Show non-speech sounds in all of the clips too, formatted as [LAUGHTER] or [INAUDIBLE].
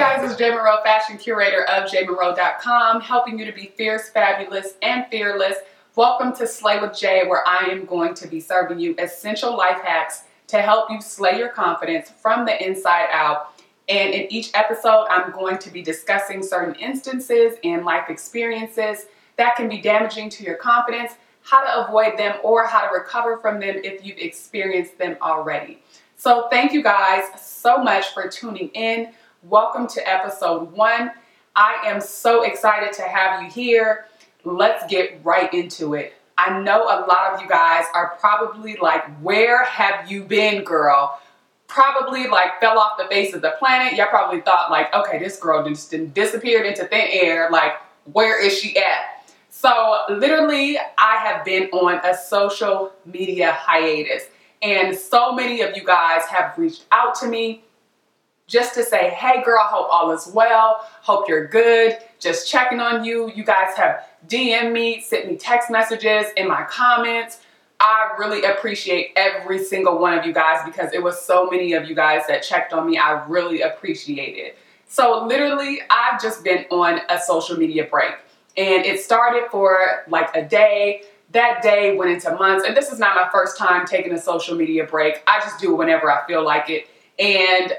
guys, it's Jei Monroe, fashion curator of JeiMonroe.com, helping you to be fierce, fabulous, and fearless. Welcome to Slay with Jei, where I am going to be serving you essential life hacks to help you slay your confidence from the inside out. And in each episode, I'm going to be discussing certain instances and life experiences that can be damaging to your confidence, how to avoid them, or how to recover from them if you've experienced them already. So, thank you guys so much for tuning in. Welcome to episode one. I am so excited to have you here. Let's get right into it. I know a lot of you guys are probably like, Where have you been, girl? Probably like fell off the face of the planet. Y'all probably thought, like, okay, this girl just disappeared into thin air. Like, where is she at? So, literally, I have been on a social media hiatus. And so many of you guys have reached out to me just to say, hey girl, hope all is well. Hope you're good. Just checking on you. You guys have DM me, sent me text messages in my comments. I really appreciate every single one of you guys because it was so many of you guys that checked on me. I really appreciate it. So literally, I've just been on a social media break and it started for like a day. That day went into months and this is not my first time taking a social media break. I just do it whenever I feel like it. And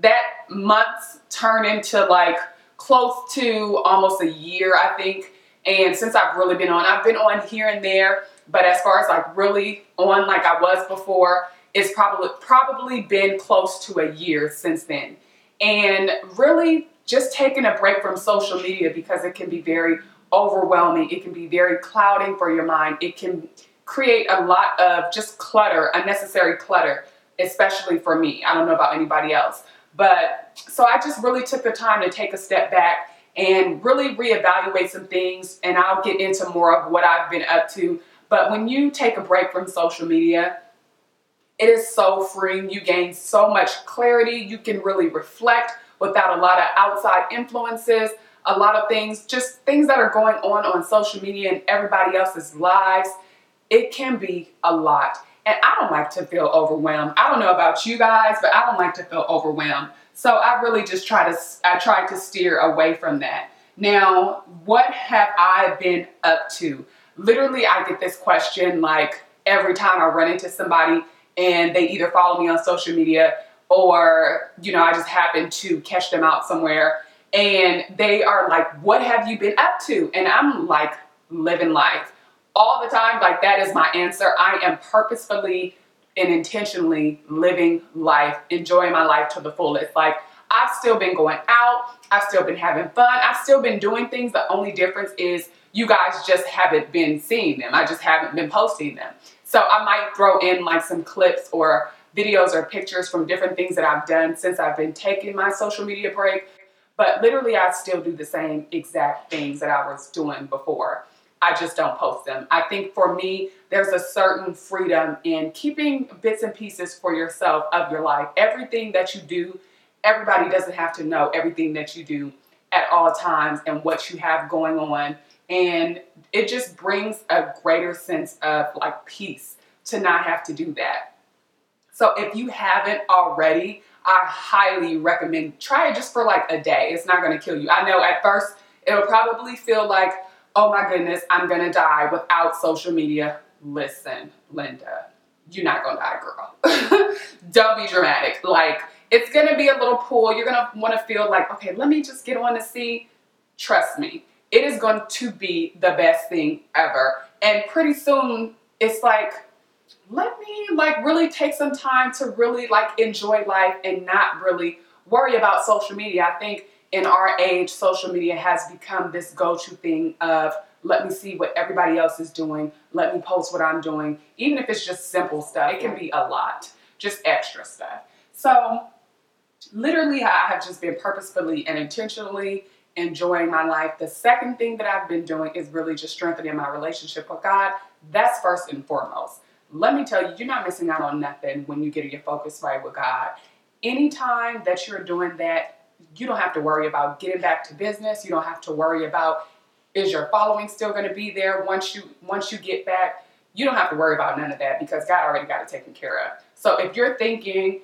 that months turn into like close to almost a year, I think. And since I've really been on, I've been on here and there, but as far as like really on like I was before, it's probably probably been close to a year since then. And really just taking a break from social media because it can be very overwhelming. It can be very clouding for your mind. It can create a lot of just clutter, unnecessary clutter, especially for me. I don't know about anybody else. But so I just really took the time to take a step back and really reevaluate some things. And I'll get into more of what I've been up to. But when you take a break from social media, it is so freeing. You gain so much clarity. You can really reflect without a lot of outside influences, a lot of things, just things that are going on on social media and everybody else's lives. It can be a lot. And I don't like to feel overwhelmed. I don't know about you guys, but I don't like to feel overwhelmed. So I really just try to I try to steer away from that. Now, what have I been up to? Literally, I get this question like every time I run into somebody and they either follow me on social media or, you know, I just happen to catch them out somewhere and they are like, What have you been up to? And I'm like, living life all the time. Like that is my answer. I am purposefully and intentionally living life, enjoying my life to the fullest. Like I've still been going out, I've still been having fun, I've still been doing things. The only difference is you guys just haven't been seeing them. I just haven't been posting them. So I might throw in like some clips or videos or pictures from different things that I've done since I've been taking my social media break. But literally, I still do the same exact things that I was doing before. I just don't post them. I think for me, there's a certain freedom in keeping bits and pieces for yourself of your life. Everything that you do, everybody doesn't have to know everything that you do at all times and what you have going on. And it just brings a greater sense of like peace to not have to do that. So if you haven't already, I highly recommend try it just for like a day. It's not going to kill you. I know at first it'll probably feel like oh my goodness, I'm gonna die without social media. Listen, Linda, you're not gonna die, girl. [LAUGHS] Don't be dramatic. Like, it's gonna be a little pool. You're gonna wanna feel like, okay, let me just get on the sea. Trust me, it is going to be the best thing ever. And pretty soon, it's like, let me like really take some time to really like enjoy life and not really worry about social media. I think in our age, social media has become this go to thing of let me see what everybody else is doing, let me post what I'm doing, even if it's just simple stuff. It can be a lot, just extra stuff. So, literally, I have just been purposefully and intentionally enjoying my life. The second thing that I've been doing is really just strengthening my relationship with God. That's first and foremost. Let me tell you, you're not missing out on nothing when you get your focus right with God. Anytime that you're doing that, you don't have to worry about getting back to business. You don't have to worry about is your following still going to be there once you once you get back. You don't have to worry about none of that because God already got it taken care of. So if you're thinking,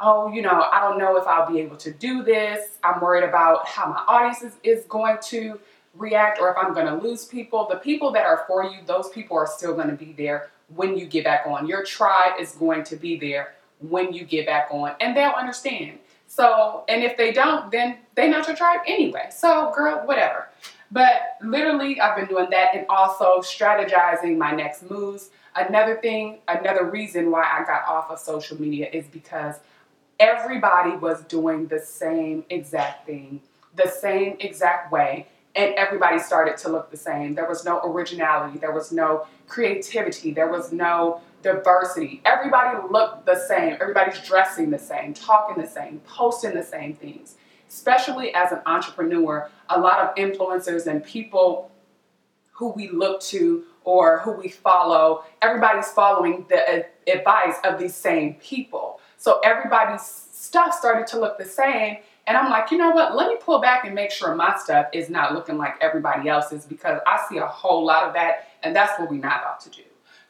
oh, you know, I don't know if I'll be able to do this. I'm worried about how my audience is, is going to react or if I'm going to lose people. The people that are for you, those people are still going to be there when you get back on. Your tribe is going to be there when you get back on and they'll understand. So, and if they don't, then they not your tribe anyway. So, girl, whatever. But literally, I've been doing that and also strategizing my next moves. Another thing, another reason why I got off of social media is because everybody was doing the same exact thing, the same exact way, and everybody started to look the same. There was no originality, there was no creativity, there was no diversity. Everybody looked the same, everybody's dressing the same, talking the same, posting the same things. Especially as an entrepreneur, a lot of influencers and people who we look to or who we follow, everybody's following the advice of these same people. So everybody's stuff started to look the same. And I'm like, you know what? Let me pull back and make sure my stuff is not looking like everybody else's because I see a whole lot of that, and that's what we're not about to do.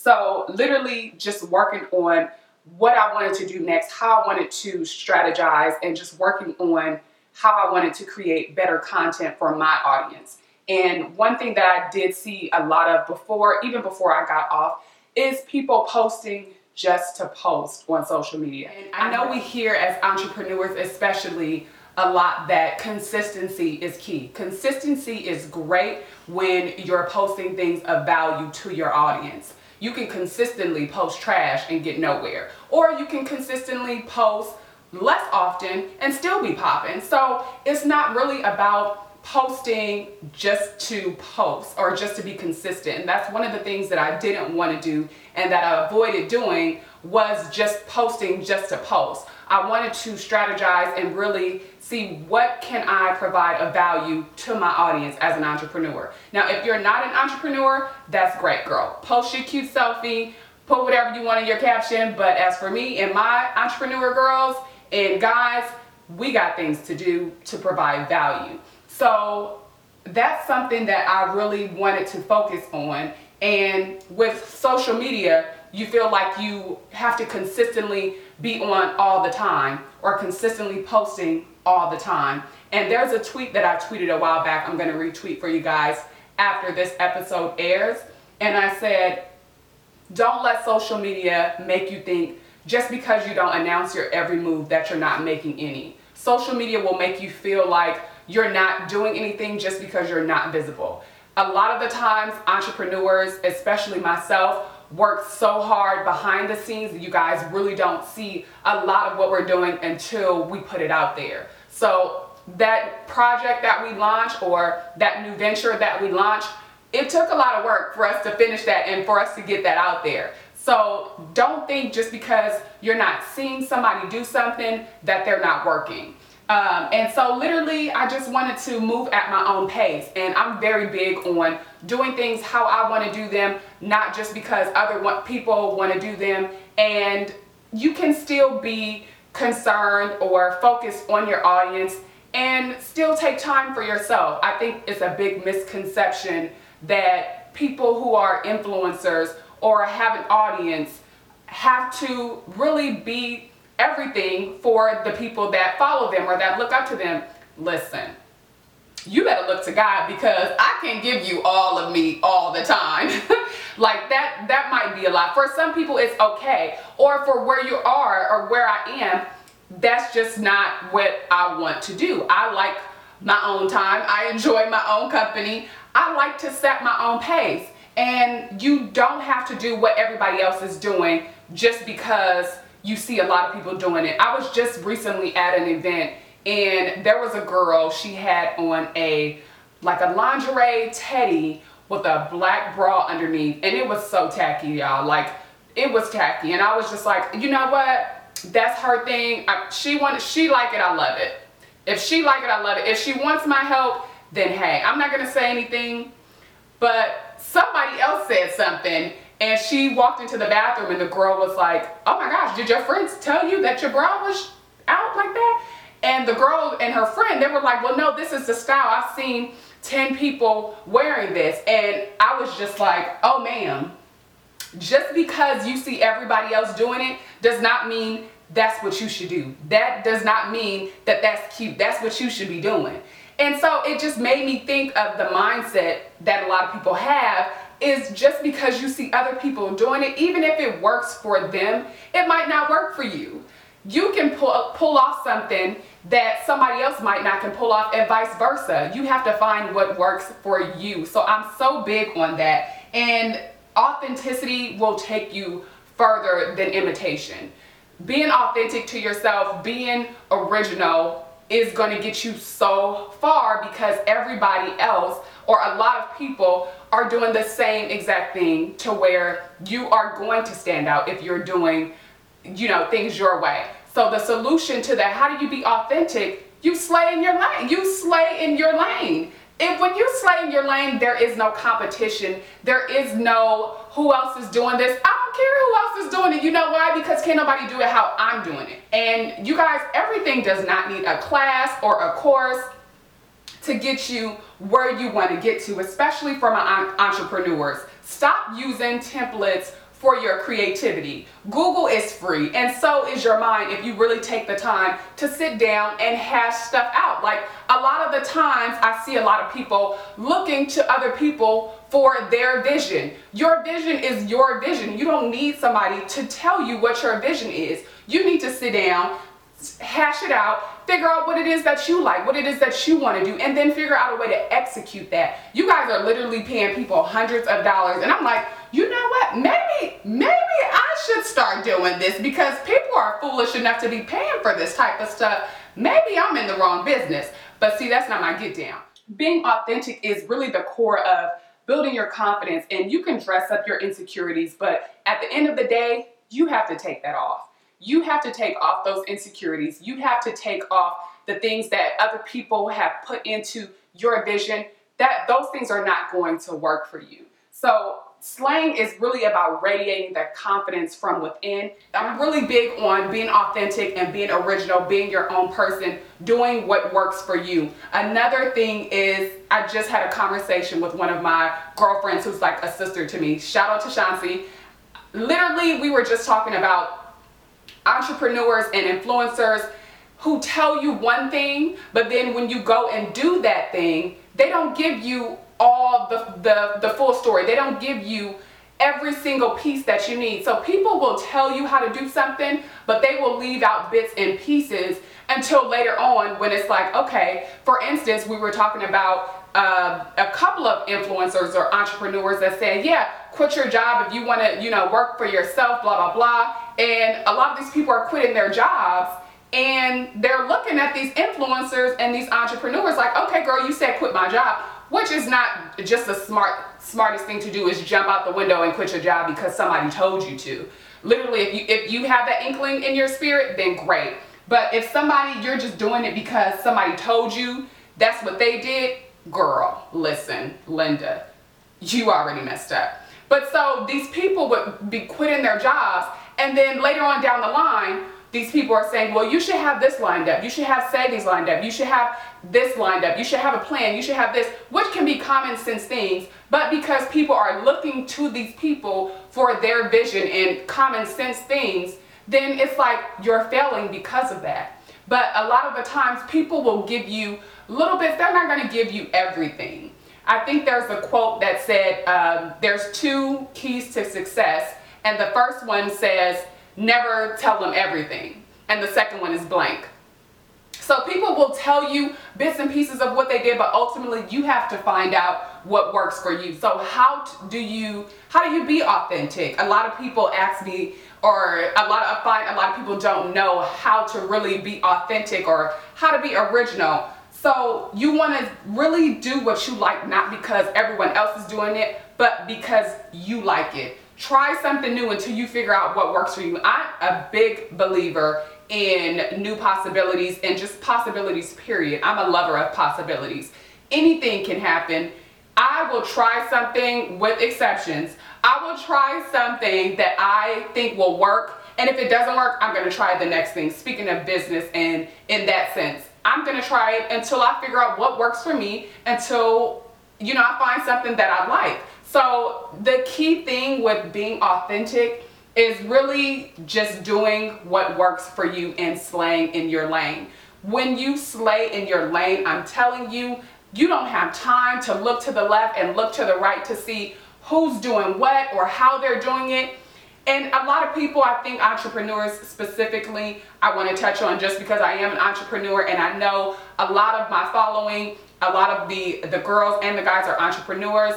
So, literally, just working on what I wanted to do next, how I wanted to strategize, and just working on how I wanted to create better content for my audience. And one thing that I did see a lot of before, even before I got off, is people posting just to post on social media. And I know we hear as entrepreneurs, especially, a lot that consistency is key. Consistency is great when you're posting things of value to your audience. You can consistently post trash and get nowhere, or you can consistently post less often and still be popping. So it's not really about posting just to post or just to be consistent. And that's one of the things that I didn't want to do and that I avoided doing was just posting just to post. I wanted to strategize and really see what can I provide of value to my audience as an entrepreneur. Now, if you're not an entrepreneur, that's great, girl. Post your cute selfie, put whatever you want in your caption. But as for me and my entrepreneur girls and guys, we got things to do to provide value. So that's something that I really wanted to focus on. And with social media, you feel like you have to consistently be on all the time or consistently posting all the time. And there's a tweet that I tweeted a while back. I'm going to retweet for you guys after this episode airs. And I said, don't let social media make you think just because you don't announce your every move that you're not making any. Social media will make you feel like you're not doing anything just because you're not visible. A lot of the times, entrepreneurs, especially myself, work so hard behind the scenes that you guys really don't see a lot of what we're doing until we put it out there. So, that project that we launch or that new venture that we launch, it took a lot of work for us to finish that and for us to get that out there. So, don't think just because you're not seeing somebody do something that they're not working. Um, and so literally I just wanted to move at my own pace and I'm very big on doing things how I want to do them, not just because other people want to do them. And you can still be concerned or focused on your audience and still take time for yourself. I think it's a big misconception that people who are influencers or have an audience have to really be everything for the people that follow them or that look up to them. Listen, you better look to God because I can give you all of me all the time. [LAUGHS] like that that might be a lot. For some people it's okay. Or for where you are or where I am, that's just not what I want to do. I like my own time. I enjoy my own company. I like to set my own pace. And you don't have to do what everybody else is doing just because you see a lot of people doing it. I was just recently at an event and there was a girl, she had on a like a lingerie teddy with a black bra underneath and it was so tacky y'all. Like it was tacky and I was just like you know what? That's her thing. I, she wanted she like it I love it. If she like it I love it. If she wants my help then hey. I'm not gonna say anything but somebody else said something and she walked into the bathroom and the girl was like, oh my gosh, did your friends tell you that your bra was out like that? And the girl and her friend, they were like, well, no, this is the style. I've seen 10 people wearing this. And I was just like, oh, ma'am, just because you see everybody else doing it does not mean that's what you should do. That does not mean that that's cute. That's what you should be doing. And so it just made me think of the mindset that a lot of people have is just because you see other people doing it, even if it works for them, it might not work for you. You can pull, uh, pull off something that somebody else might not can pull off and vice versa. You have to find what works for you. So I'm so big on that. And authenticity will take you further than imitation. Being authentic to yourself, being original is going to get you so far because everybody else or a lot of people are doing the same exact thing to where you are going to stand out if you're doing you know things your way. So the solution to that how do you be authentic? You slay in your lane. You slay in your lane. If when you slay in your lane there is no competition. There is no who else is doing this? I don't care who else is doing it. You know why? Because can't nobody do it how i'm doing it. And you guys everything does not need a class or a course to get you where you want to get to especially for my entrepreneurs stop using templates for your creativity. Google is free, and so is your mind if you really take the time to sit down and hash stuff out. Like a lot of the times, I see a lot of people looking to other people for their vision. Your vision is your vision. You don't need somebody to tell you what your vision is. You need to sit down, hash it out, figure out what it is that you like, what it is that you want to do, and then figure out a way to execute that. You guys are literally paying people hundreds of dollars, and I'm like, you know what? Maybe, maybe I should start doing this because people are foolish enough to be paying for this type of stuff. Maybe I'm in the wrong business. But see, that's not my get down. Being authentic is really the core of building your confidence, and you can dress up your insecurities, but at the end of the day, you have to take that off. You have to take off those insecurities. You have to take off the things that other people have put into your vision. That those things are not going to work for you. So slang is really about radiating that confidence from within. I'm really big on being authentic and being original, being your own person, doing what works for you. Another thing is, I just had a conversation with one of my girlfriends who's like a sister to me. Shout out to Shansi. Literally, we were just talking about entrepreneurs and influencers who tell you one thing, but then when you go and do that thing, they don't give you all the, the, the full story. They don't give you every single piece that you need. So people will tell you how to do something, but they will leave out bits and pieces until later on when it's like, okay, for instance, we were talking about uh, a couple of influencers or entrepreneurs that said, yeah, quit your job if you want to, you know, work for yourself, blah, blah, blah. And a lot of these people are quitting their jobs and they're looking at these influencers and these entrepreneurs like, okay, girl, you said quit my job which is not just the smart smartest thing to do is jump out the window and quit your job because somebody told you to. Literally, if you if you have that inkling in your spirit, then great. But if somebody you're just doing it because somebody told you that's what they did, girl, listen, Linda, you already messed up. But so these people would be quitting their jobs and then later on down the line these people are saying, well, you should have this lined up. You should have savings lined up. You should have this lined up. You should have a plan. You should have this, which can be common sense things. But because people are looking to these people for their vision and common sense things, then it's like you're failing because of that. But a lot of the times, people will give you little bits, they're not going to give you everything. I think there's a quote that said, um, there's two keys to success. And the first one says, never tell them everything. And the second one is blank. So people will tell you bits and pieces of what they did, but ultimately you have to find out what works for you. So how do you how do you be authentic? A lot of people ask me or a lot of I find a lot of people don't know how to really be authentic or how to be original. So you want to really do what you like not because everyone else is doing it, but because you like it try something new until you figure out what works for you. I'm a big believer in new possibilities and just possibilities, period. I'm a lover of possibilities. Anything can happen. I will try something with exceptions. I will try something that I think will work. And if it doesn't work, I'm to try the next thing. Speaking of business and in that sense, I'm to try it until I figure out what works for me, until, you know, I find something that I like. So the key thing with being authentic is really just doing what works for you and slaying in your lane. When you slay in your lane, I'm telling you, you don't have time to look to the left and look to the right to see who's doing what or how they're doing it. And a lot of people, I think entrepreneurs specifically, I want to touch on just because I am an entrepreneur and I know a lot of my following, a lot of the, the girls and the guys are entrepreneurs.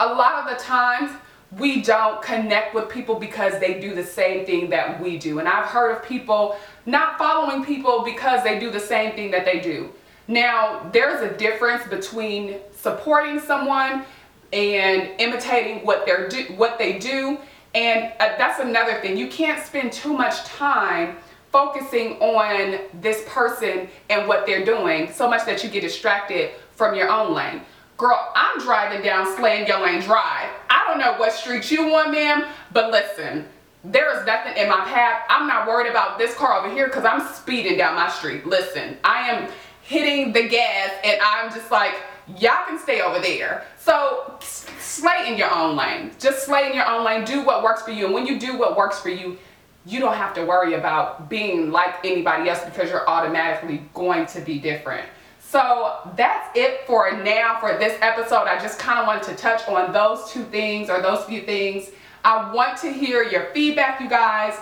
A lot of the times, we don't connect with people because they do the same thing that we do. And I've heard of people not following people because they do the same thing that they do. Now, there's a difference between supporting someone and imitating what they're do what they do, and uh, that's another thing. You can't spend too much time focusing on this person and what they're doing so much that you get distracted from your own lane. Girl, I'm driving down Slaying Your Lane Drive. I don't know what street you on, ma'am, but listen, there is nothing in my path. I'm not worried about this car over here because I'm speeding down my street. Listen, I am hitting the gas and I'm just like, y'all can stay over there. So slay in your own lane. Just slay in your own lane. Do what works for you. And when you do what works for you, you don't have to worry about being like anybody else because you're automatically going to be different. So that's it for now for this episode. I just kind of wanted to touch on those two things or those few things. I want to hear your feedback, you guys.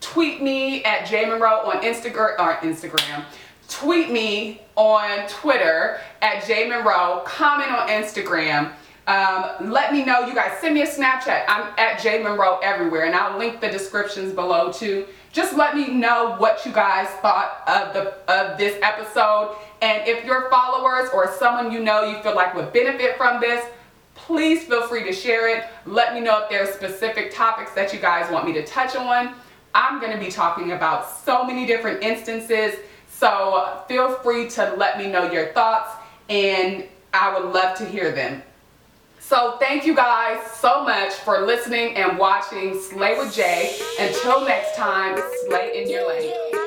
Tweet me at Jei Monroe on Instagram or Instagram. Tweet me on Twitter at Jei Monroe. Comment on Instagram. Um, let me know. You guys send me a Snapchat. I'm at Jei Monroe everywhere, and I'll link the descriptions below too. Just let me know what you guys thought of the of this episode, and if your followers or someone you know you feel like would benefit from this, please feel free to share it. Let me know if there are specific topics that you guys want me to touch on. I'm going to be talking about so many different instances, so feel free to let me know your thoughts, and I would love to hear them. So thank you guys so much for listening and watching Slay with Jei. Until next time, slay in your lane.